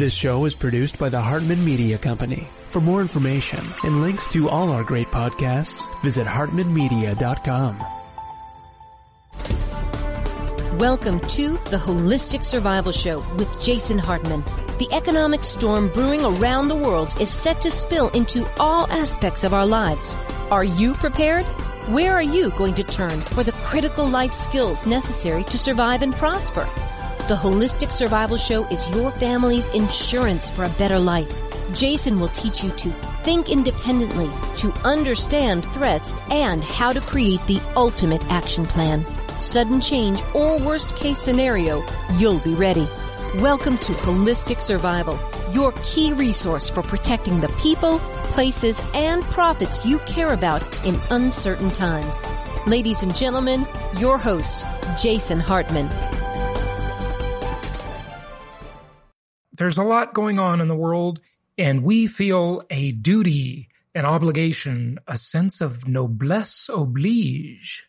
This show is produced by the Hartman Media Company. For more information and links to all our great podcasts, visit hartmanmedia.com. Welcome to the Holistic Survival Show with Jason Hartman. The economic storm brewing around the world is set to spill into all aspects of our lives. Are you prepared? Where are you going to turn for the critical life skills necessary to survive and prosper? The Holistic Survival Show is your family's insurance for a better life. Jason will teach you to think independently, to understand threats, and how to create the ultimate action plan. Sudden change or worst case scenario, you'll be ready. Welcome to Holistic Survival, your key resource for protecting the people, places, and profits you care about in uncertain times. Ladies and gentlemen, your host, Jason Hartman. There's a lot going on in the world, and we feel a duty, an obligation, a sense of noblesse oblige.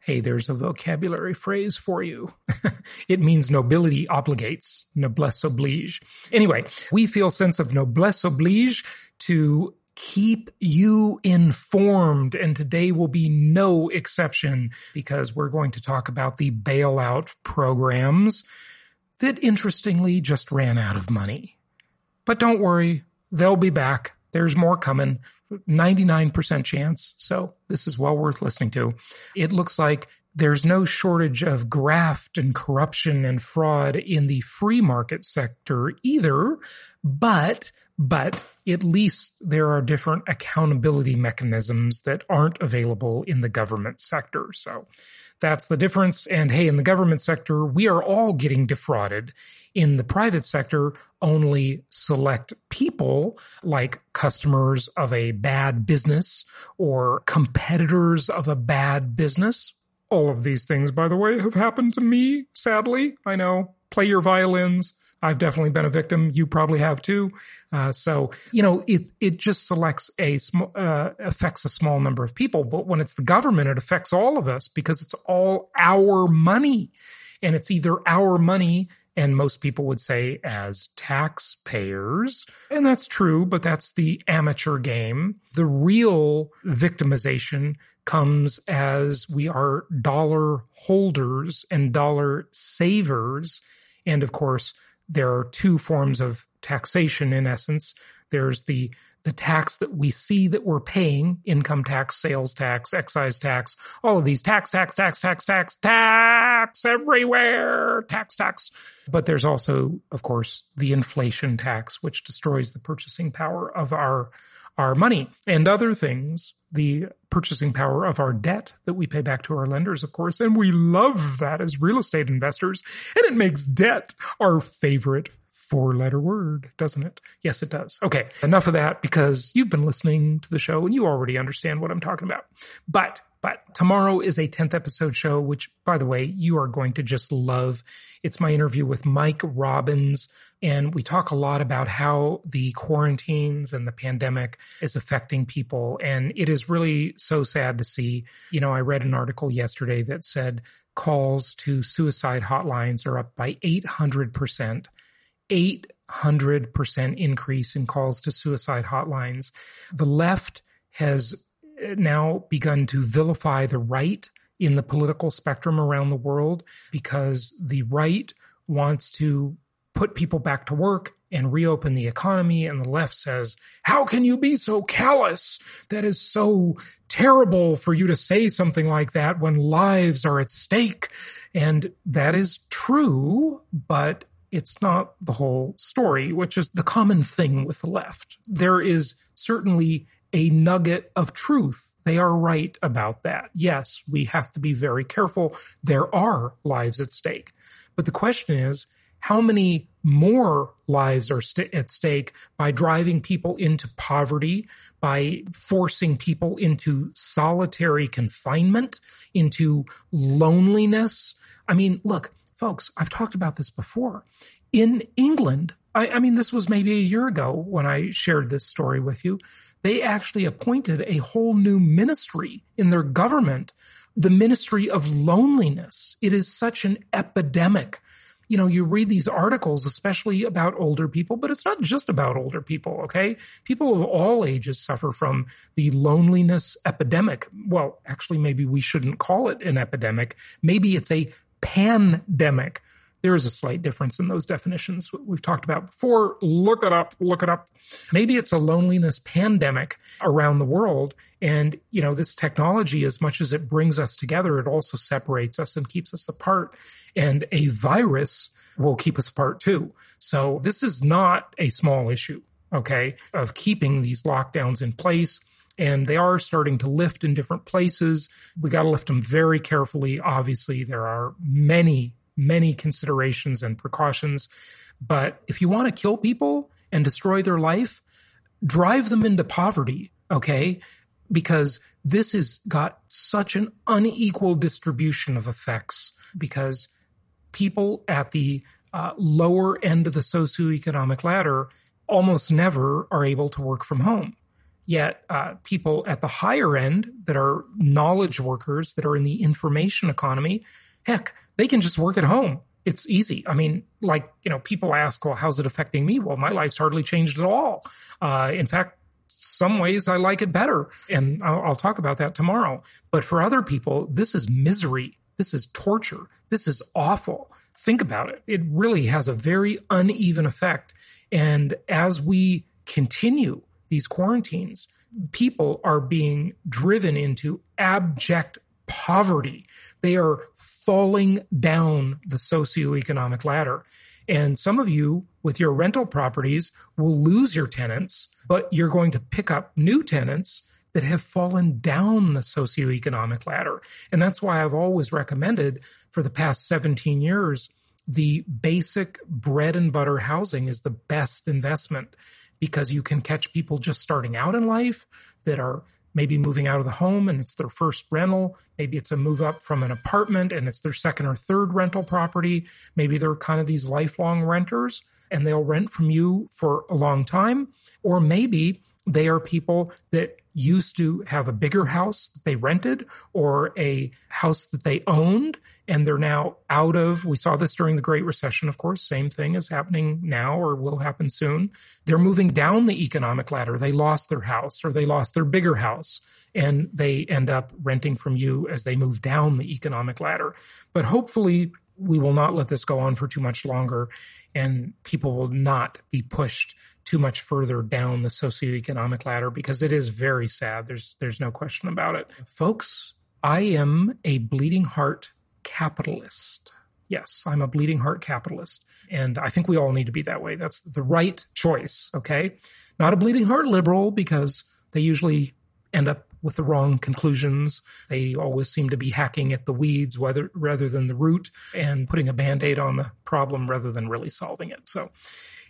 Hey, there's a vocabulary phrase for you. it means nobility obligates, noblesse oblige. Anyway, we feel sense of noblesse oblige to keep you informed. And today will be no exception because we're going to talk about the bailout programs that interestingly just ran out of money. But don't worry, they'll be back. There's more coming. 99% chance. So this is well worth listening to. It looks like there's no shortage of graft and corruption and fraud in the free market sector either, but but at least there are different accountability mechanisms that aren't available in the government sector. So that's the difference. And hey, in the government sector, we are all getting defrauded. In the private sector, only select people like customers of a bad business or competitors of a bad business. All of these things, by the way, have happened to me, sadly. I know. Play your violins I've definitely been a victim. You probably have too. Uh, so you know, it it just selects a small uh, affects a small number of people. But when it's the government, it affects all of us because it's all our money, and it's either our money. And most people would say as taxpayers. And that's true, but that's the amateur game. The real victimization comes as we are dollar holders and dollar savers. And of course, there are two forms of taxation in essence. There's the the tax that we see that we're paying, income tax, sales tax, excise tax, all of these tax, tax, tax, tax, tax, tax everywhere, tax, tax. But there's also, of course, the inflation tax, which destroys the purchasing power of our our money and other things, the purchasing power of our debt that we pay back to our lenders, of course. And we love that as real estate investors. And it makes debt our favorite four letter word, doesn't it? Yes, it does. Okay. Enough of that because you've been listening to the show and you already understand what I'm talking about. But but tomorrow is a 10th episode show, which, by the way, you are going to just love. It's my interview with Mike Robbins. And we talk a lot about how the quarantines and the pandemic is affecting people. And it is really so sad to see. You know, I read an article yesterday that said calls to suicide hotlines are up by 800%. 800% increase in calls to suicide hotlines. The left has now begun to vilify the right in the political spectrum around the world because the right wants to put people back to work and reopen the economy. And the left says, how can you be so callous? That is so terrible for you to say something like that when lives are at stake. And that is true, but it's not the whole story, which is the common thing with the left. There is certainly a nugget of truth. They are right about that. Yes, we have to be very careful. There are lives at stake. But the question is, how many more lives are st- at stake by driving people into poverty, by forcing people into solitary confinement, into loneliness? I mean, look, folks, I've talked about this before. In England, I, I mean, this was maybe a year ago when I shared this story with you they actually appointed a whole new ministry in their government, the ministry of loneliness. It is such an epidemic. you know, you read these articles, especially about older people, but it's not just about older people. Okay. People of all ages suffer from the loneliness epidemic. Well, actually, maybe we shouldn't call it an epidemic. Maybe it's a pandemic there is a slight difference in those definitions we've talked about before. Look it up, look it up. Maybe it's a loneliness pandemic around the world. And, you know, this technology, as much as it brings us together, it also separates us and keeps us apart. And a virus will keep us apart too. So this is not a small issue, okay, of keeping these lockdowns in place and they are starting to lift in different places. We got to lift them very carefully. Obviously, there are many many considerations and precautions. But if you want to kill people and destroy their life, drive them into poverty, okay? Because this has got such an unequal distribution of effects because people at the uh, lower end of the socioeconomic ladder almost never are able to work from home. Yet, uh, people at the higher end that are knowledge workers that are in the information economy, heck, they can just work at home. It's easy. I mean, like, you know, people ask, well, how's it affecting me? Well, my life's hardly changed at all. Uh, in fact, some ways I like it better. And I'll, I'll talk about that tomorrow. But for other people, this is misery. This is torture. This is awful. Think about it. It really has a very uneven effect. And as we continue these quarantines, people are being driven into abject poverty. They are falling down the socioeconomic ladder. And some of you with your rental properties will lose your tenants, but you're going to pick up new tenants that have fallen down the socioeconomic ladder. And that's why I've always recommended for the past 17 years, the basic bread and butter housing is the best investment because you can catch people just starting out in life that are maybe moving out of the home and it's their first rental. Maybe it's a move up from an apartment and it's their second or third rental property. Maybe they're kind of these lifelong renters and they'll rent from you for a long time. Or maybe they are people that used to have a bigger house that they rented or a house that they owned and they're now out of we saw this during the great recession of course same thing is happening now or will happen soon. They're moving down the economic ladder. They lost their house or they lost their bigger house and they end up renting from you as they move down the economic ladder. But hopefully we will not let this go on for too much longer and people will not be pushed too much further down the socioeconomic ladder because it is very sad. There's there's no question about it. Folks, I am a bleeding heart capitalist. Yes, I'm a bleeding heart capitalist. And I think we all need to be that way. That's the right choice, okay? Not a bleeding heart liberal because they usually end up with the wrong conclusions. They always seem to be hacking at the weeds whether, rather than the root and putting a band aid on the problem rather than really solving it. So,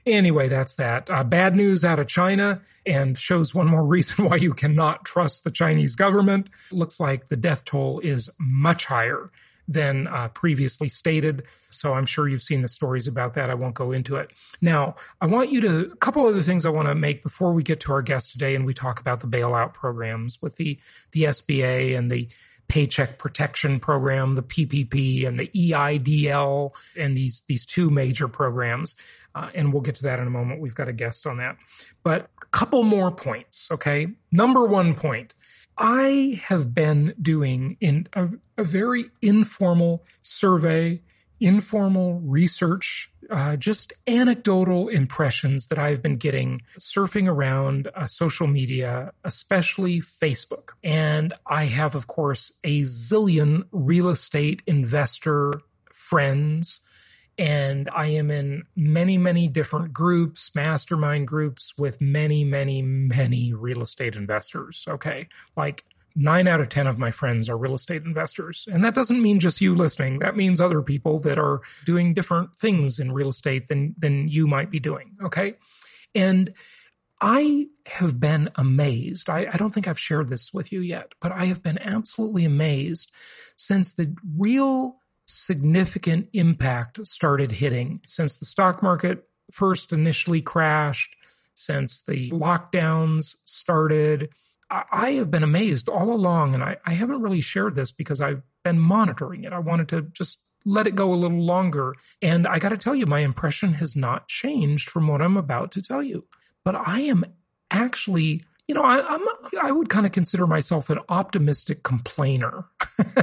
Anyway, that's that. Uh, bad news out of China and shows one more reason why you cannot trust the Chinese government. Looks like the death toll is much higher than uh, previously stated. So I'm sure you've seen the stories about that. I won't go into it. Now, I want you to, a couple other things I want to make before we get to our guest today and we talk about the bailout programs with the, the SBA and the Paycheck Protection Program, the PPP, and the EIDL, and these these two major programs. Uh, and we'll get to that in a moment. We've got a guest on that. But a couple more points, okay? Number one point. I have been doing in a, a very informal survey informal research, uh, just anecdotal impressions that I've been getting surfing around uh, social media, especially Facebook. And I have, of course, a zillion real estate investor friends. And I am in many, many different groups, mastermind groups with many, many, many real estate investors. Okay. Like nine out of 10 of my friends are real estate investors. And that doesn't mean just you listening. That means other people that are doing different things in real estate than, than you might be doing. Okay. And I have been amazed. I, I don't think I've shared this with you yet, but I have been absolutely amazed since the real significant impact started hitting since the stock market first initially crashed, since the lockdowns started, I have been amazed all along, and I, I haven't really shared this because I've been monitoring it. I wanted to just let it go a little longer. And I got to tell you, my impression has not changed from what I'm about to tell you. But I am actually, you know, I, I'm, I would kind of consider myself an optimistic complainer.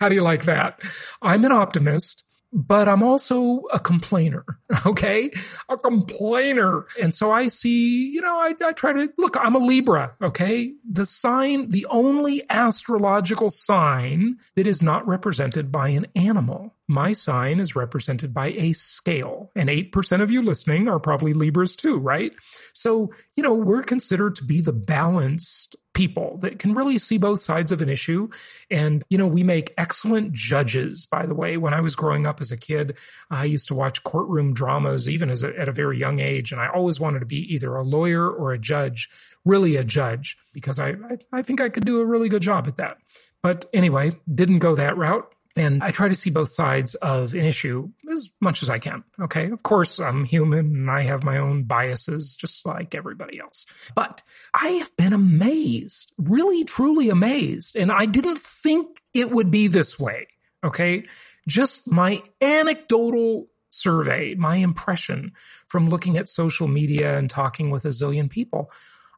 How do you like that? I'm an optimist but I'm also a complainer. Okay. A complainer. And so I see, you know, I, I, try to look, I'm a Libra. Okay. The sign, the only astrological sign that is not represented by an animal. My sign is represented by a scale and 8% of you listening are probably Libras too, right? So, you know, we're considered to be the balanced people that can really see both sides of an issue. And, you know, we make excellent judges, by the way. When I was growing up as a kid, I used to watch courtroom dramas, even as a, at a very young age. And I always wanted to be either a lawyer or a judge, really a judge, because I, I, I think I could do a really good job at that. But anyway, didn't go that route. And I try to see both sides of an issue as much as I can. Okay. Of course, I'm human and I have my own biases just like everybody else. But I have been amazed, really, truly amazed. And I didn't think it would be this way. Okay. Just my anecdotal survey, my impression from looking at social media and talking with a zillion people.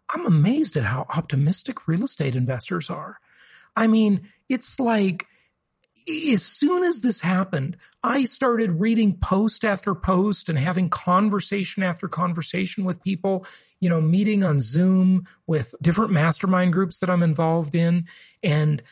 I'm amazed at how optimistic real estate investors are. I mean, it's like as soon as this happened, I started reading post after post and having conversation after conversation with people, you know, meeting on Zoom with different mastermind groups that I'm involved in. And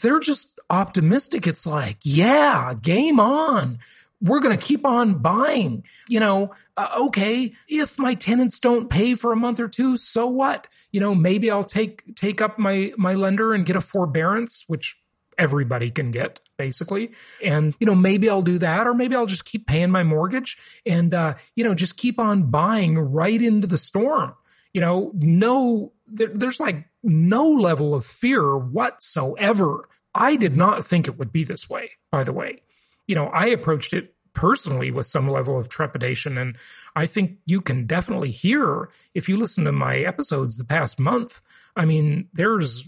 they're just optimistic. It's like, yeah, game on. We're going to keep on buying. You know, uh, okay, if my tenants don't pay for a month or two, so what? You know, maybe I'll take take up my my lender and get a forbearance, which everybody can get basically. And, you know, maybe I'll do that or maybe I'll just keep paying my mortgage and, uh, you know, just keep on buying right into the storm. You know, no, there, there's like no level of fear whatsoever. I did not think it would be this way, by the way. You know, I approached it personally with some level of trepidation. And I think you can definitely hear if you listen to my episodes the past month. I mean, there's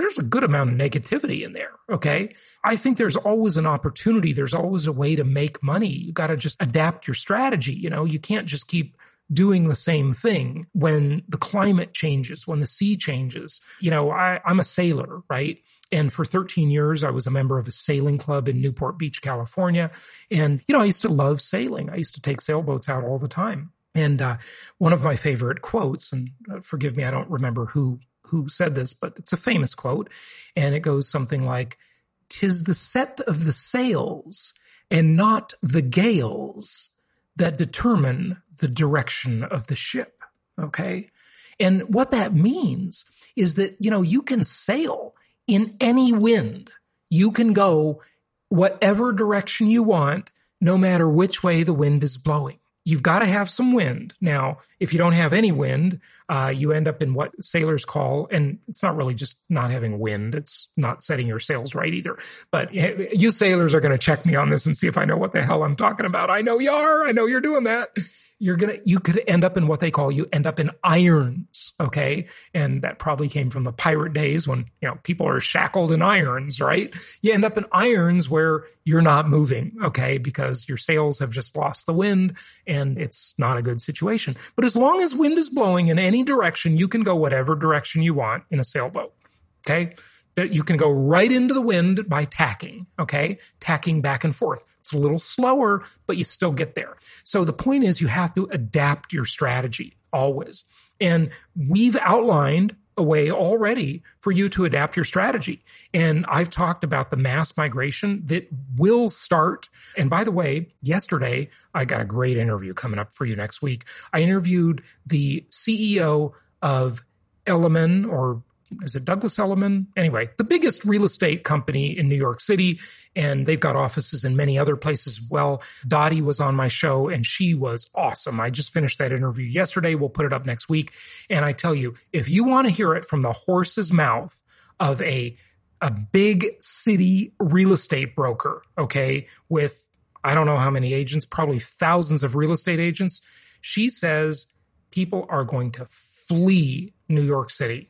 there's a good amount of negativity in there. Okay. I think there's always an opportunity. There's always a way to make money. You got to just adapt your strategy. You know, you can't just keep doing the same thing when the climate changes, when the sea changes. You know, I, I'm a sailor, right? And for 13 years, I was a member of a sailing club in Newport Beach, California. And, you know, I used to love sailing. I used to take sailboats out all the time. And uh, one of my favorite quotes, and uh, forgive me, I don't remember who who said this, but it's a famous quote. And it goes something like, Tis the set of the sails and not the gales that determine the direction of the ship. Okay. And what that means is that, you know, you can sail in any wind. You can go whatever direction you want, no matter which way the wind is blowing you've got to have some wind. Now, if you don't have any wind, uh, you end up in what sailors call, and it's not really just not having wind. It's not setting your sails right either. But you sailors are going to check me on this and see if I know what the hell I'm talking about. I know you are. I know you're doing that you're gonna you could end up in what they call you end up in irons okay? And that probably came from the pirate days when you know people are shackled in irons right? You end up in irons where you're not moving okay? Because your sails have just lost the wind and it's not a good situation. But as long as wind is blowing in any direction you can go whatever direction you want in a sailboat okay? You can go right into the wind by tacking, okay? Tacking back and forth. It's a little slower, but you still get there. So the point is you have to adapt your strategy always. And we've outlined a way already for you to adapt your strategy. And I've talked about the mass migration that will start. And by the way, yesterday, I got a great interview coming up for you next week. I interviewed the CEO of Elliman or is it Douglas Elliman? Anyway, the biggest real estate company in New York City, and they've got offices in many other places as well. Dottie was on my show and she was awesome. I just finished that interview yesterday. We'll put it up next week. And I tell you, if you want to hear it from the horse's mouth of a a big city real estate broker, okay, with I don't know how many agents, probably thousands of real estate agents, she says people are going to flee New York City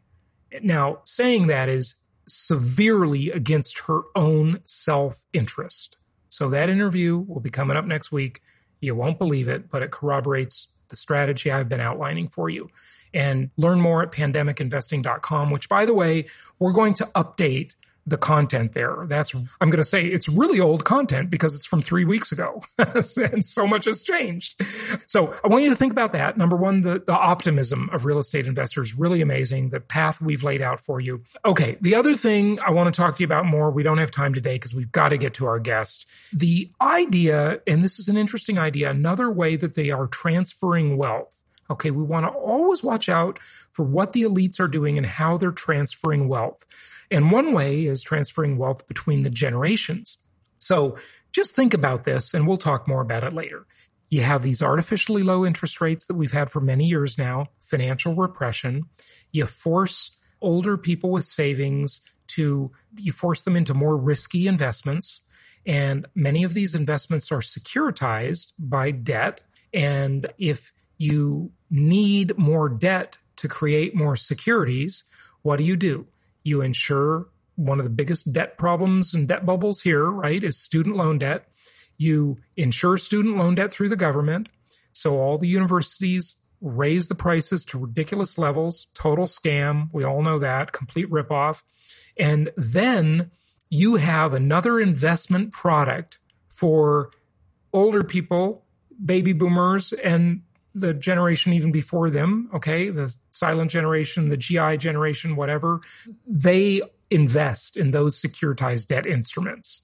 now, saying that is severely against her own self interest. So that interview will be coming up next week. You won't believe it, but it corroborates the strategy I've been outlining for you. And learn more at pandemicinvesting.com, which by the way, we're going to update the content there. That's, I'm going to say it's really old content because it's from three weeks ago and so much has changed. So I want you to think about that. Number one, the, the optimism of real estate investors, really amazing. The path we've laid out for you. Okay. The other thing I want to talk to you about more, we don't have time today because we've got to get to our guest. The idea, and this is an interesting idea, another way that they are transferring wealth Okay, we want to always watch out for what the elites are doing and how they're transferring wealth. And one way is transferring wealth between the generations. So just think about this and we'll talk more about it later. You have these artificially low interest rates that we've had for many years now, financial repression. You force older people with savings to, you force them into more risky investments. And many of these investments are securitized by debt. And if you need more debt to create more securities, what do you do? You insure one of the biggest debt problems and debt bubbles here, right, is student loan debt. You insure student loan debt through the government. So all the universities raise the prices to ridiculous levels, total scam. We all know that, complete ripoff. And then you have another investment product for older people, baby boomers, and the generation even before them, okay, the silent generation, the GI generation, whatever, they invest in those securitized debt instruments.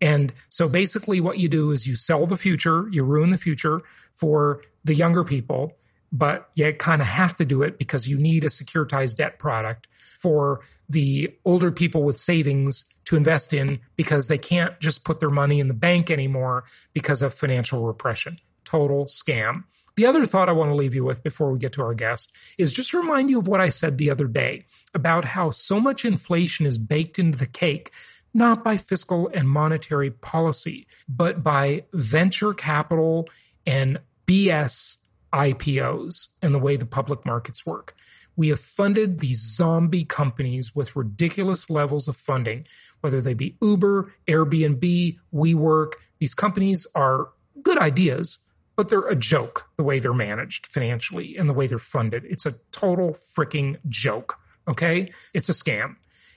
And so basically what you do is you sell the future, you ruin the future for the younger people, but you kind of have to do it because you need a securitized debt product for the older people with savings to invest in because they can't just put their money in the bank anymore because of financial repression. Total scam. The other thought I want to leave you with before we get to our guest is just to remind you of what I said the other day about how so much inflation is baked into the cake, not by fiscal and monetary policy, but by venture capital and BS IPOs and the way the public markets work. We have funded these zombie companies with ridiculous levels of funding, whether they be Uber, Airbnb, WeWork. These companies are good ideas, but they're a joke the way they're managed financially and the way they're funded. It's a total freaking joke. Okay. It's a scam.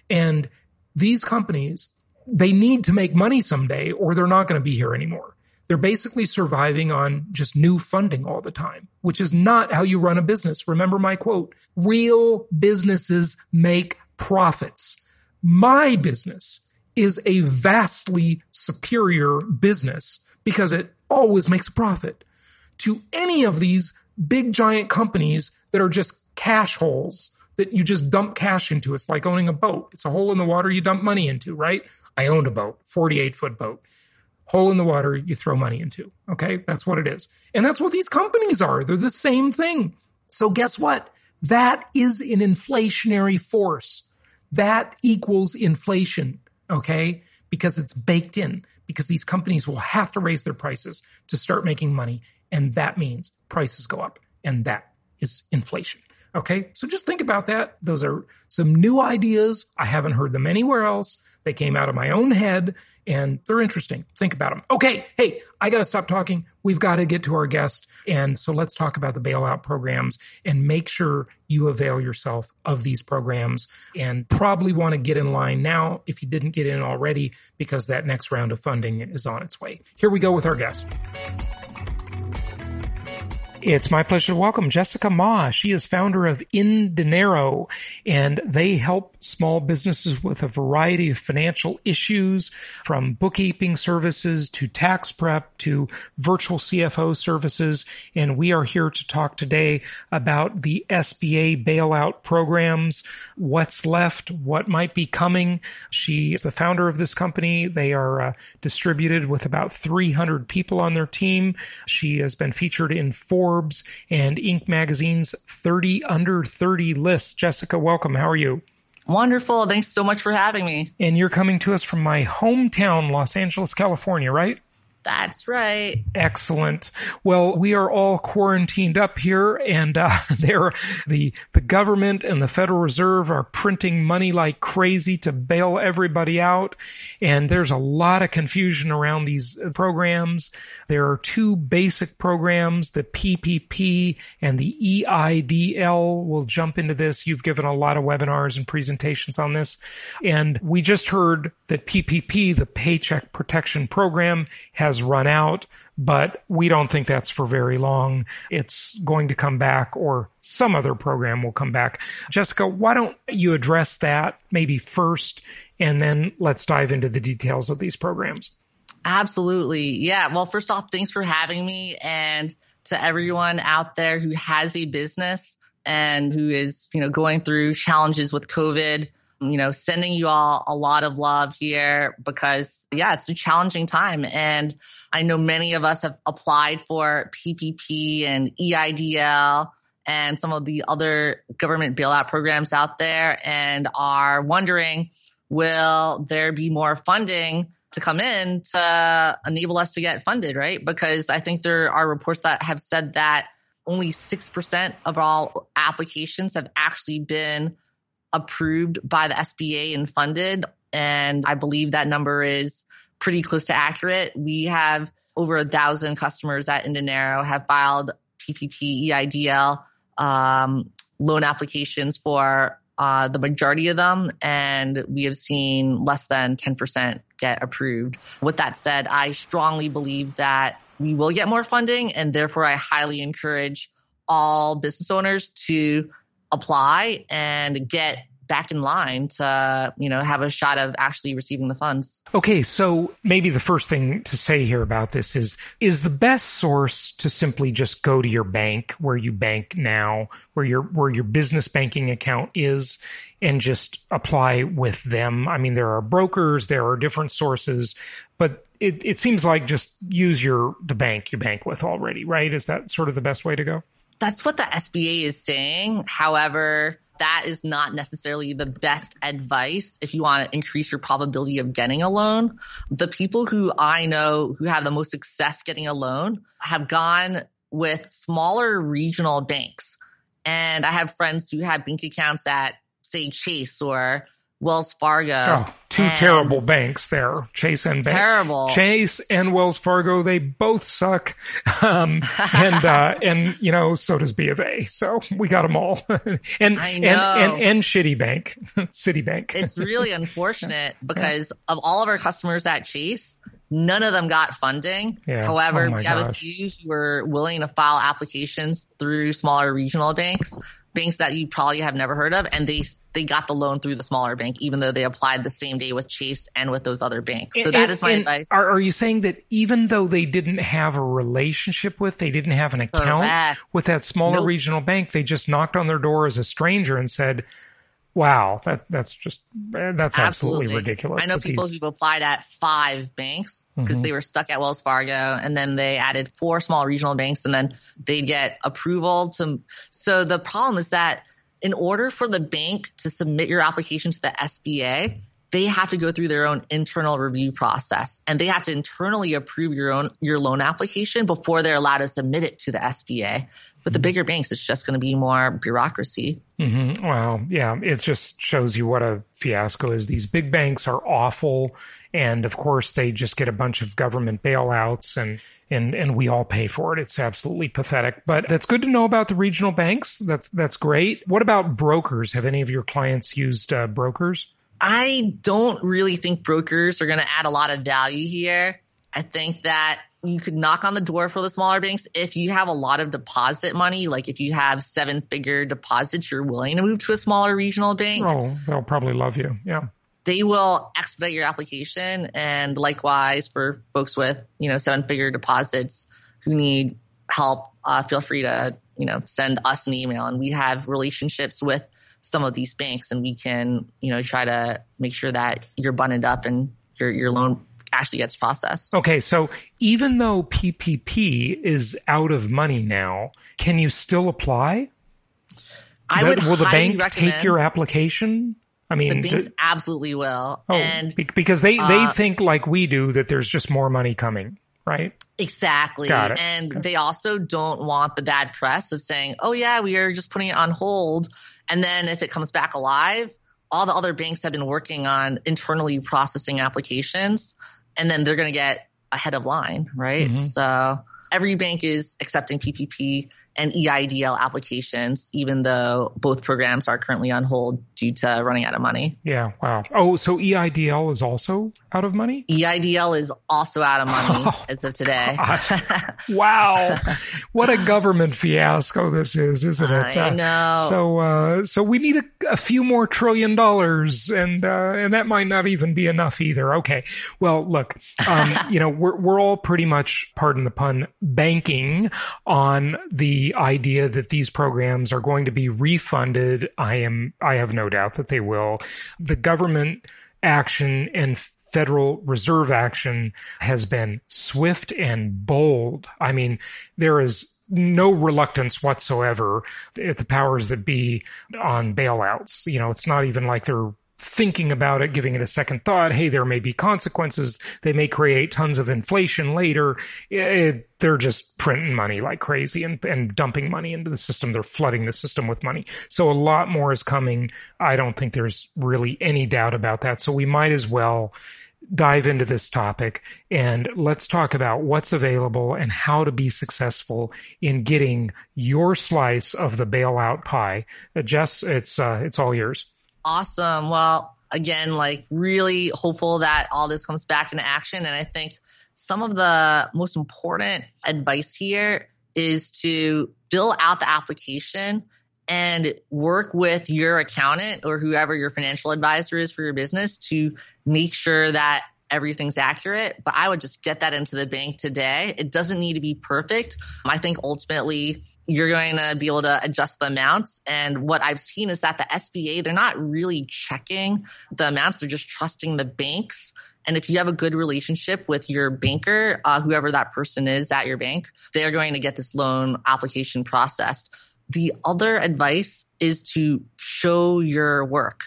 And these companies, they need to make money someday or they're not going to be here anymore. They're basically surviving on just new funding all the time, which is not how you run a business. Remember my quote, real businesses make profits. My business is a vastly superior business because it always makes a profit to any of these big giant companies that are just cash holes that you just dump cash into. It's like owning a boat. It's a hole in the water you dump money into, right? I owned a boat, 48 foot boat. Hole in the water you throw money into. Okay. That's what it is. And that's what these companies are. They're the same thing. So guess what? That is an inflationary force. That equals inflation. Okay. Because it's baked in because these companies will have to raise their prices to start making money. And that means prices go up. And that is inflation. Okay. So just think about that. Those are some new ideas. I haven't heard them anywhere else. They came out of my own head and they're interesting. Think about them. Okay. Hey, I got to stop talking. We've got to get to our guest. And so let's talk about the bailout programs and make sure you avail yourself of these programs and probably want to get in line now if you didn't get in already because that next round of funding is on its way. Here we go with our guest. It's my pleasure to welcome Jessica Mah. She is founder of inDinero, and they help small businesses with a variety of financial issues from bookkeeping services to tax prep to virtual CFO services. And we are here to talk today about the SBA bailout programs, what's left, what might be coming. She is the founder of this company. They are uh, distributed with about 300 people on their team. She has been featured in Forbes and Inc. magazine's 30 under 30 list. Jessica, welcome. How are you? Wonderful. Thanks so much for having me. And you're coming to us from my hometown, Los Angeles, California, right? That's right. Excellent. Well, we are all quarantined up here, and uh, there, the the government and the Federal Reserve are printing money like crazy to bail everybody out. And there's a lot of confusion around these programs. There are two basic programs, the PPP and the EIDL. We'll jump into this. You've given a lot of webinars and presentations on this. And we just heard that PPP, the Paycheck Protection Program, has run out but we don't think that's for very long. It's going to come back or some other program will come back. Jessica, why don't you address that maybe first and then let's dive into the details of these programs. Absolutely. Yeah. Well, first off, thanks for having me and to everyone out there who has a business and who is, you know, going through challenges with COVID you know, sending you all a lot of love here because yeah, it's a challenging time. And I know many of us have applied for PPP and EIDL and some of the other government bailout programs out there and are wondering, will there be more funding to come in to enable us to get funded, right? Because I think there are reports that have said that only 6% of all applications have actually been approved by the SBA and funded. And I believe that number is pretty close to accurate. We have over a thousand customers at inDinero have filed PPP EIDL um, loan applications for uh, the majority of them, and we have seen less than 10% get approved. With that said, I strongly believe that we will get more funding, and therefore I highly encourage all business owners to apply and get back in line to, you know, have a shot of actually receiving the funds. Okay. So maybe the first thing to say here about this is, is the best source to simply just go to your bank where you bank now, where your, where your business banking account is and just apply with them. I mean, there are brokers, there are different sources, but it, it seems like just use your, the bank you bank with already, right? Is that sort of the best way to go? That's what the SBA is saying. However, that is not necessarily the best advice if you want to increase your probability of getting a loan. The people who I know who have the most success getting a loan have gone with smaller regional banks. And I have friends who have bank accounts at say Chase or Wells Fargo. Oh, two terrible banks there, Chase and Bank. Terrible. Chase and Wells Fargo, they both suck. Um, and, uh, and, you know, so does B of A. So we got them all. and, and, and, and shitty bank, Citibank. it's really unfortunate because of all of our customers at Chase, none of them got funding. Yeah. However, oh we have gosh. a few who were willing to file applications through smaller regional banks banks that you probably have never heard of, and they they got the loan through the smaller bank, even though they applied the same day with Chase and with those other banks. So and, that is my advice. Are, are, you saying that even though they didn't have a relationship with, they didn't have an account Correct. with that smaller nope. regional bank, they just knocked on their door as a stranger and said, Wow, that that's just that's absolutely, absolutely ridiculous. I know people these... who've applied at five banks because mm-hmm. they were stuck at Wells Fargo, and then they added four small regional banks, and then they get approval to. So the problem is that in order for the bank to submit your application to the SBA, they have to go through their own internal review process and they have to internally approve your own your loan application before they're allowed to submit it to the SBA. But the bigger banks, it's just going to be more bureaucracy. Mm-hmm. Well, yeah, it just shows you what a fiasco is. These big banks are awful, and of course, they just get a bunch of government bailouts, and and and we all pay for it. It's absolutely pathetic. But that's good to know about the regional banks. That's that's great. What about brokers? Have any of your clients used uh, brokers? I don't really think brokers are going to add a lot of value here. I think that you could knock on the door for the smaller banks if you have a lot of deposit money. Like if you have seven figure deposits, you're willing to move to a smaller regional bank. Oh, they'll probably love you. Yeah. They will expedite your application. And likewise for folks with, you know, seven figure deposits who need help, uh, feel free to, you know, send us an email and we have relationships with some of these banks and we can, you know, try to make sure that you're buttoned up and your, your loan actually gets processed. Okay, so even though PPP is out of money now, can you still apply? I would. Will the bank take your application? I mean, the banks th- absolutely will. Oh, and, because they uh, they think like we do that there's just more money coming, right? Exactly. And okay. they also don't want the bad press of saying, oh, yeah, we are just putting it on hold. And then if it comes back alive, all the other banks have been working on internally processing applications and then they're going to get ahead of line, right? Mm-hmm. So every bank is accepting PPP and EIDL applications, even though both programs are currently on hold due to running out of money. Yeah, wow. Oh, so EIDL is also out of money? EIDL is also out of money oh, as of today. wow. what a government fiasco this is, isn't it? I uh, know. So, uh, so we need a, a, few more trillion dollars and, uh, and that might not even be enough either. Okay. Well, look, um, you know, we're, we're all pretty much, pardon the pun, banking on the idea that these programs are going to be refunded, I am I have no doubt that they will. The government action and Federal Reserve action has been swift and bold. I mean, there is no reluctance whatsoever at the powers that be on bailouts. You know, it's not even like they're thinking about it, giving it a second thought. Hey, there may be consequences. They may create tons of inflation later. It, they're just printing money like crazy and, and dumping money into the system. They're flooding the system with money. So a lot more is coming. I don't think there's really any doubt about that. So we might as well dive into this topic and let's talk about what's available and how to be successful in getting your slice of the bailout pie. Uh, Jess, it's, uh, it's all yours. Awesome. Well, again, like really hopeful that all this comes back into action. And I think some of the most important advice here is to fill out the application and work with your accountant or whoever your financial advisor is for your business to make sure that everything's accurate. But I would just get that into the bank today. It doesn't need to be perfect. I think ultimately you're going to be able to adjust the amounts. And what I've seen is that the SBA, they're not really checking the amounts. They're just trusting the banks. And if you have a good relationship with your banker, uh, whoever that person is at your bank, they're going to get this loan application processed. The other advice is to show your work.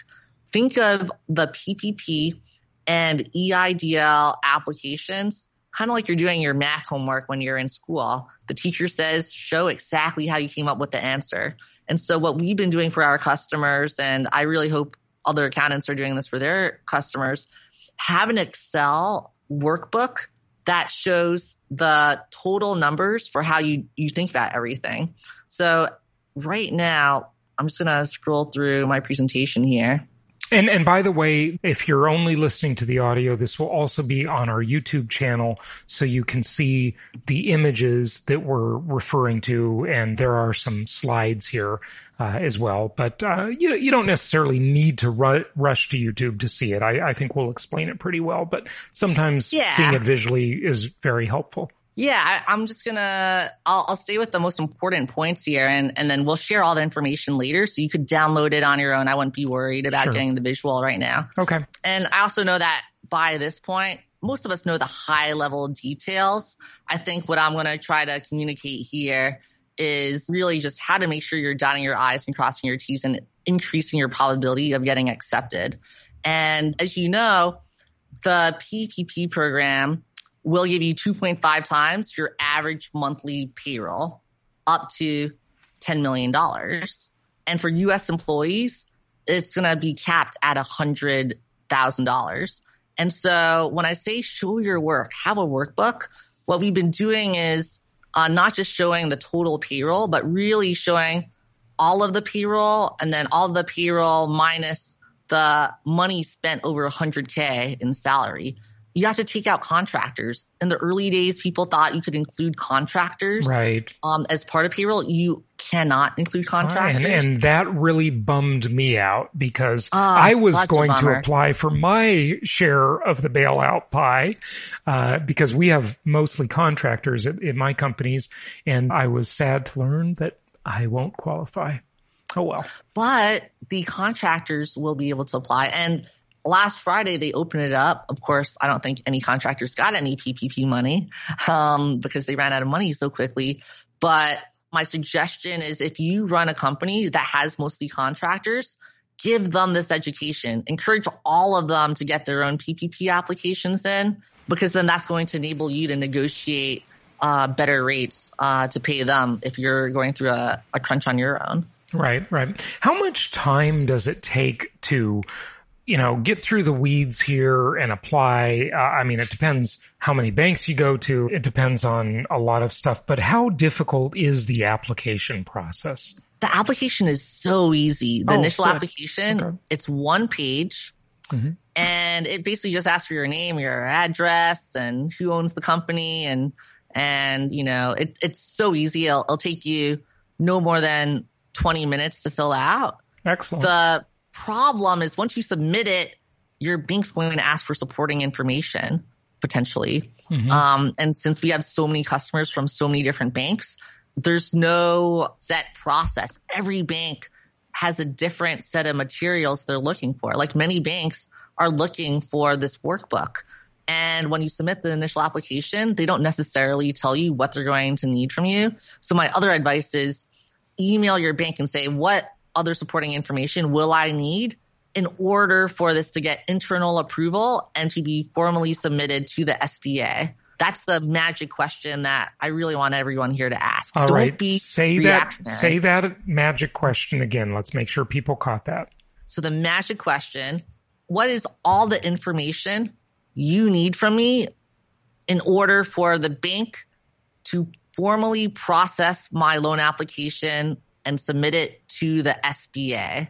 Think of the PPP and EIDL applications kind of like you're doing your math homework when you're in school. The teacher says, show exactly how you came up with the answer. And so what we've been doing for our customers, and I really hope other accountants are doing this for their customers, have an Excel workbook that shows the total numbers for how you, you think about everything. So right now, I'm just going to scroll through my presentation here. And and by the way, if you're only listening to the audio, this will also be on our YouTube channel, so you can see the images that we're referring to, and there are some slides here uh, as well. But uh, you you don't necessarily need to ru- rush to YouTube to see it. I, I think we'll explain it pretty well, but sometimes yeah. seeing it visually is very helpful. Yeah, I, am just gonna. I'll, I'll stay with the most important points here, and and then we'll share all the information later, so you could download it on your own. I wouldn't be worried about sure. getting the visual right now. Okay. And I also know that by this point, most of us know the high level details. I think what I'm gonna try to communicate here is really just how to make sure you're dotting your I's and crossing your T's and increasing your probability of getting accepted. And as you know, the PPP program will give you 2.5 times your average monthly payroll up to $10 million. And for US employees, it's going to be capped at $100,000. And so when I say show your work, have a workbook, what we've been doing is uh, not just showing the total payroll, but really showing all of the payroll and then all the payroll minus the money spent over 100K in salary you have to take out contractors. In the early days, people thought you could include contractors right. um, as part of payroll. You cannot include contractors. And, and that really bummed me out because oh, I was going to apply for my share of the bailout pie uh, because we have mostly contractors at, at my companies. And I was sad to learn that I won't qualify. Oh well. But the contractors will be able to apply. And last Friday they opened it up. Of course, I don't think any contractors got any PPP money um, because they ran out of money so quickly. But my suggestion is if you run a company that has mostly contractors, give them this education, encourage all of them to get their own PPP applications in, because then that's going to enable you to negotiate uh, better rates uh, to pay them if you're going through a, a crunch on your own. Right, right. How much time does it take to, you know, get through the weeds here and apply? Uh, I mean, it depends how many banks you go to. It depends on a lot of stuff, but how difficult is the application process? The application is so easy. The Oh, initial good. application, Okay. it's one page. Mhm. And it basically just asks for your name, your address, and who owns the company, and and you know it, it's so easy. It'll, it'll take you no more than 20 minutes to fill out. Excellent. The problem is once you submit it, your bank's going to ask for supporting information potentially. Mhm. Um, and since we have so many customers from so many different banks, there's no set process. Every bank has a different set of materials they're looking for. Like many banks are looking for this workbook. And when you submit the initial application, they don't necessarily tell you what they're going to need from you. So my other advice is email your bank and say, what other supporting information will I need in order for this to get internal approval and to be formally submitted to the SBA? That's the magic question that I really want everyone here to ask. All Don't right. be say that. Say that magic question again. Let's make sure people caught that. So the magic question, what is all the information you need from me in order for the bank to formally process my loan application and submit it to the SBA?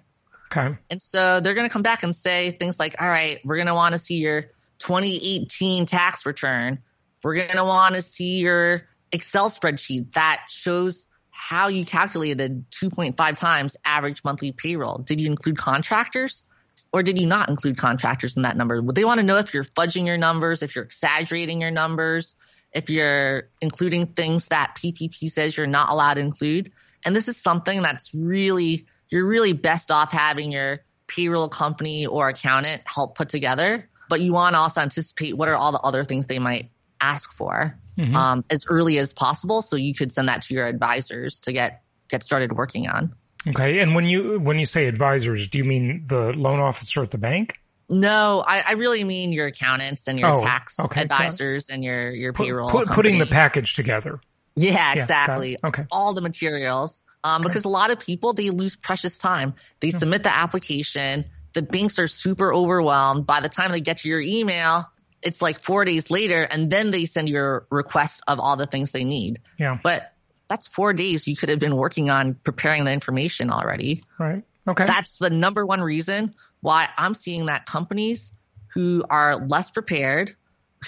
Okay. And so they're going to come back and say things like, all right, we're going to want to see your 2018 tax return. We're going to want to see your Excel spreadsheet that shows how you calculated 2.5 times average monthly payroll. Did you include contractors or did you not include contractors in that number? Would they want to know if you're fudging your numbers, if you're exaggerating your numbers, if you're including things that PPP says you're not allowed to include? And this is something that's really, you're really best off having your payroll company or accountant help put together. But you want to also anticipate what are all the other things they might ask for Mhm. um, as early as possible, so you could send that to your advisors to get get started working on. Okay. And when you when you say advisors, do you mean the loan officer at the bank? No, I, I really mean your accountants and your Oh, tax okay, advisors and your your payroll. put- putting the package together. Yeah, exactly. Okay. All the materials. Um, because a lot of people, they lose precious time. They submit the application. The banks are super overwhelmed. By the time they get to your email, it's like four days later and then they send your request of all the things they need. Yeah. But that's four days you could have been working on preparing the information already. Right. Okay. That's the number one reason why I'm seeing that companies who are less prepared,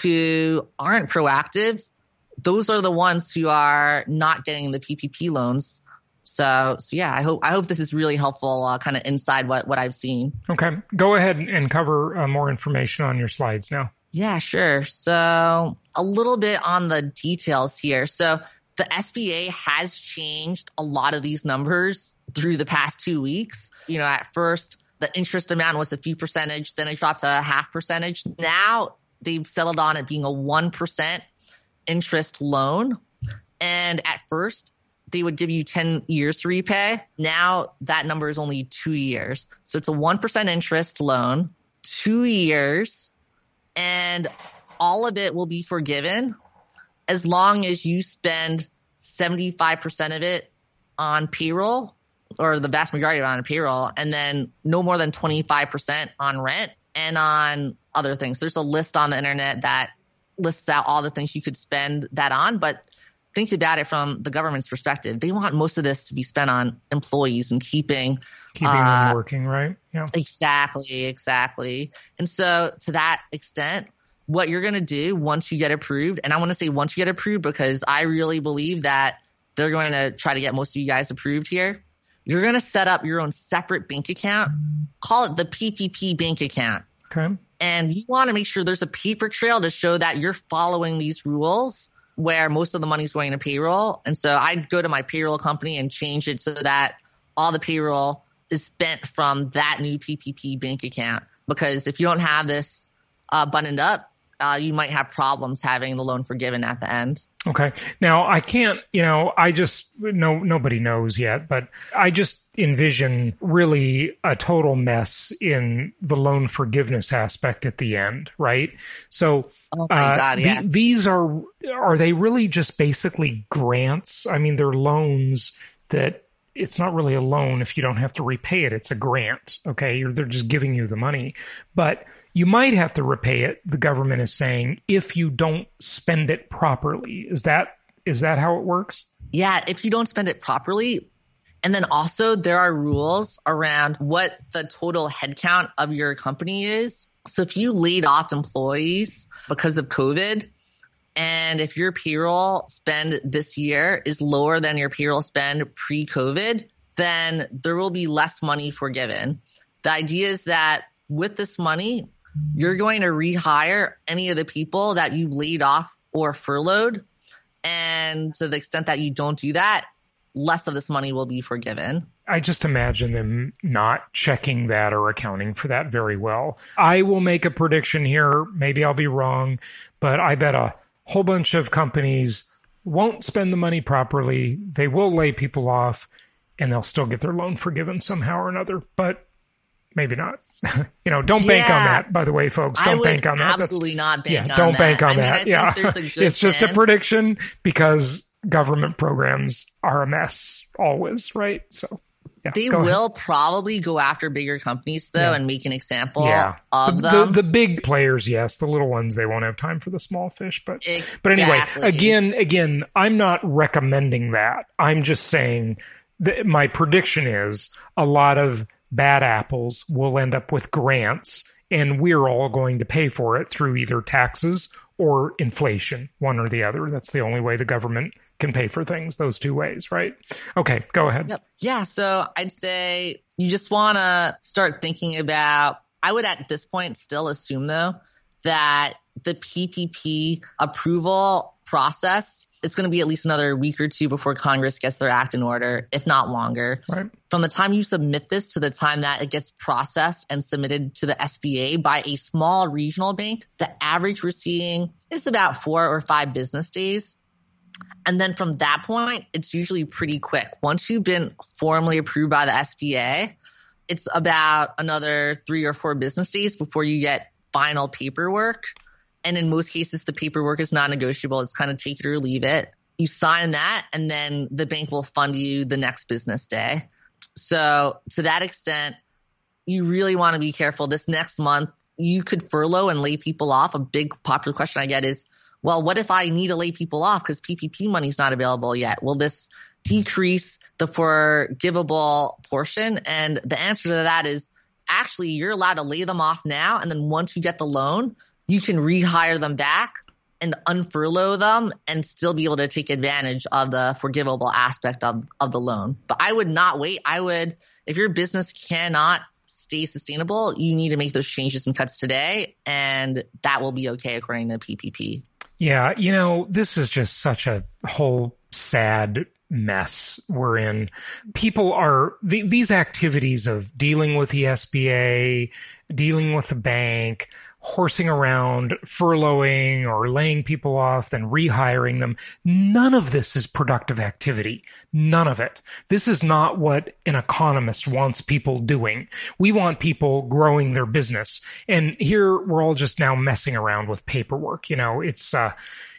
who aren't proactive, those are the ones who are not getting the PPP loans. So, so yeah, I hope I hope this is really helpful, uh, kind of inside what what I've seen. okay. Go ahead and cover uh, more information on your slides now. Yeah, sure. So a little bit on the details here. So the SBA has changed a lot of these numbers through the past two weeks. You know, at first the interest amount was a few percentage, then it dropped to a half percentage. Now they've settled on it being a 1% interest loan. And at first they would give you 10 years to repay. Now that number is only two years. So it's a 1% interest loan, two years and all of it will be forgiven as long as you spend 75% of it on payroll or the vast majority of it on payroll and then no more than 25% on rent and on other things. There's a list on the internet that lists out all the things you could spend that on, but think about it from the government's perspective. They want most of this to be spent on employees and keeping Keeping Uh, them working, right? Yeah. Exactly, exactly. And so to that extent, what you're going to do once you get approved, and I want to say once you get approved because I really believe that they're going to try to get most of you guys approved here. You're going to set up your own separate bank account. Call it the PPP bank account. Okay. And you want to make sure there's a paper trail to show that you're following these rules where most of the money's going to payroll. And so I'd go to my payroll company and change it so that all the payroll is spent from that new PPP bank account. Because if you don't have this uh, buttoned up, uh, you might have problems having the loan forgiven at the end. Okay. Now I can't, you know, I just no nobody knows yet, but I just envision really a total mess in the loan forgiveness aspect at the end, right? So oh my uh, God, yeah. The, these are are they really just basically grants? I mean, they're loans that it's not really a loan if you don't have to repay it. It's a grant. Okay. You're, they're just giving you the money, but you might have to repay it. The government is saying if you don't spend it properly. Is that, is that how it works? Yeah. If you don't spend it properly. And then also there are rules around what the total headcount of your company is. So if you laid off employees because of COVID, and if your payroll spend this year is lower than your payroll spend pre COVID, then there will be less money forgiven. The idea is that with this money, you're going to rehire any of the people that you've laid off or furloughed. And to the extent that you don't do that, less of this money will be forgiven. I just imagine them not checking that or accounting for that very well. I will make a prediction here. Maybe I'll be wrong, but I bet a whole bunch of companies won't spend the money properly. They will lay people off and they'll still get their loan forgiven somehow or another, but maybe not. you know, don't yeah. bank on that, by the way, folks. Don't bank on that. Absolutely That's, not bank yeah, on don't that. bank on I that. Mean, yeah. it's just a prediction because government programs are a mess always, right? So yeah, they will ahead. probably go after bigger companies though yeah. and make an example yeah. of the, them. The, the, big players, yes. The little ones, they won't have time for the small fish. But exactly. but anyway, again, again, I'm not recommending that. I'm just saying that my prediction is a lot of bad apples will end up with grants, and we're all going to pay for it through either taxes or inflation, one or the other. That's the only way the government can pay for things those two ways, right? Okay, go ahead. Yep. Yeah, so I'd say you just want to start thinking about I would at this point still assume though that the PPP approval process it's going to be at least another week or two before Congress gets their act in order, if not longer. Right. From the time you submit this to the time that it gets processed and submitted to the SBA by a small regional bank, the average we're seeing is about four or five business days. And then from that point, it's usually pretty quick. Once you've been formally approved by the SBA, it's about another three or four business days before you get final paperwork. And in most cases, the paperwork is non negotiable. It's kind of take it or leave it. You sign that, and then the bank will fund you the next business day. So, to that extent, you really want to be careful. This next month, you could furlough and lay people off. A big popular question I get is, well, what if I need to lay people off because PPP money is not available yet? Will this decrease the forgivable portion? And the answer to that is actually you're allowed to lay them off now. And then once you get the loan, you can rehire them back and unfurlough them and still be able to take advantage of the forgivable aspect of, of the loan. But I would not wait. I would, if your business cannot stay sustainable, you need to make those changes and cuts today. And that will be okay according to PPP. Yeah, you know, this is just such a whole sad mess we're in. People are th- these activities of dealing with the SBA, dealing with the bank, horsing around, furloughing or laying people off and rehiring them. None of this is productive activity. None of it. This is not what an economist wants people doing. We want people growing their business. And here we're all just now messing around with paperwork. You know, it's, uh,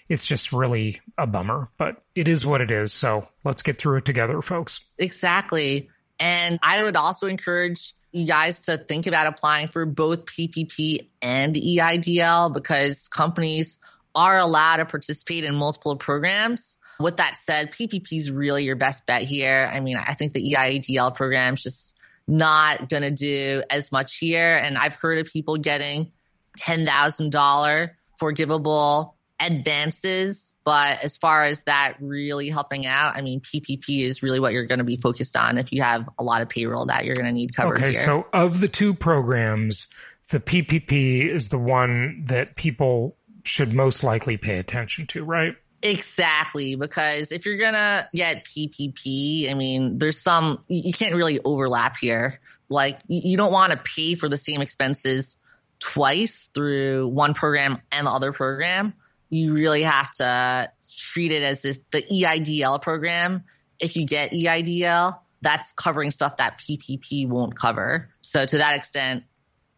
it's just really a bummer, but it is what it is. So let's get through it together, folks. Exactly. And I would also encourage you guys to think about applying for both PPP and EIDL because companies are allowed to participate in multiple programs. With that said, PPP is really your best bet here. I mean, I think the EIDL program is just not going to do as much here. And I've heard of people getting $10,000 forgivable advances. But as far as that really helping out, I mean, PPP is really what you're going to be focused on if you have a lot of payroll that you're going to need covered okay, here. so of the two programs, the PPP is the one that people should most likely pay attention to, right? Exactly, because if you're gonna get PPP, I mean, there's some you can't really overlap here. Like you don't want to pay for the same expenses twice through one program and the other program. You really have to treat it as this, the EIDL program. If you get EIDL, that's covering stuff that PPP won't cover. So to that extent,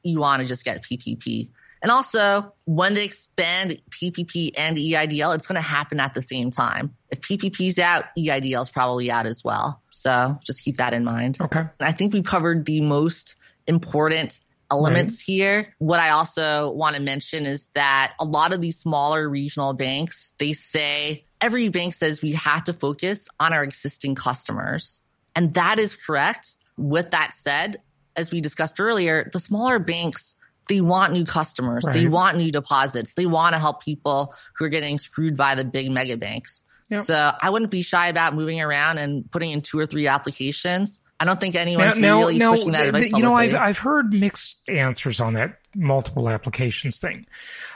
you want to just get PPP. And also, when they expand PPP and EIDL, it's going to happen at the same time. If PPP's out, EIDL is probably out as well. So just keep that in mind. Okay. I think we've covered the most important elements right. here. What I also want to mention is that a lot of these smaller regional banks, they say every bank says we have to focus on our existing customers. And that is correct. With that said, as we discussed earlier, the smaller banks they want new customers. Right. They want new deposits. They want to help people who are getting screwed by the big mega banks. Yep. So I wouldn't be shy about moving around and putting in two or three applications. I don't think anyone's now, really now, pushing that advice. You know, I've I've heard mixed answers on that multiple applications thing.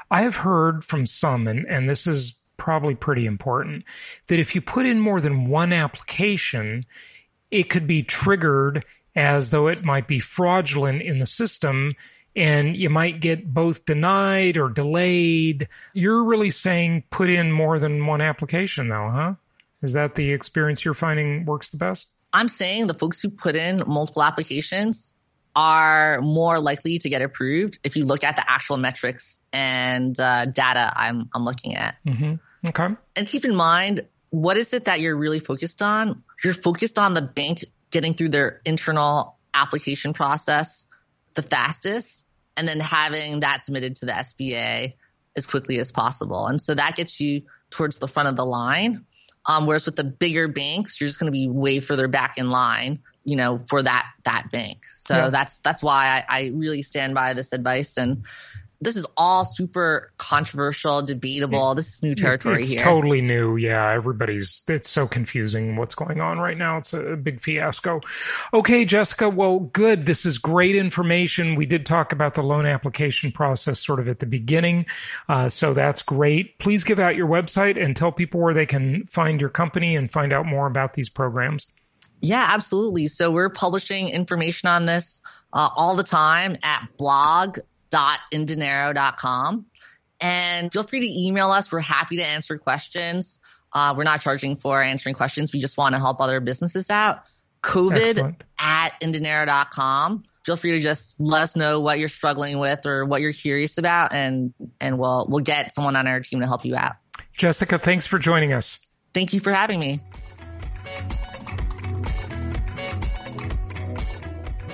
I have heard from some, and, and this is probably pretty important, that if you put in more than one application, it could be triggered as though it might be fraudulent in the system and you might get both denied or delayed. You're really saying put in more than one application though, huh? Is that the experience you're finding works the best? I'm saying the folks who put in multiple applications are more likely to get approved if you look at the actual metrics and uh, data I'm, I'm looking at. Mm-hmm. Okay. And keep in mind, what is it that you're really focused on? You're focused on the bank getting through their internal application process the fastest and then having that submitted to the SBA as quickly as possible. And so that gets you towards the front of the line. Um, whereas with the bigger banks, you're just going to be way further back in line, you know, for that, that bank. So yeah. that's, that's why I, I really stand by this advice. And this is all super controversial, debatable. This is new territory it's here. Totally new. Yeah, everybody's. It's so confusing what's going on right now. It's a big fiasco. Okay, Jessica. Well, good. This is great information. We did talk about the loan application process sort of at the beginning, uh, so that's great. Please give out your website and tell people where they can find your company and find out more about these programs. Yeah, absolutely. So we're publishing information on this uh, all the time at blog com, And feel free to email us. We're happy to answer questions. Uh, we're not charging for answering questions. We just want to help other businesses out. COVID Excellent. at com. Feel free to just let us know what you're struggling with or what you're curious about and, and we'll, we'll get someone on our team to help you out. Jessica, thanks for joining us. Thank you for having me.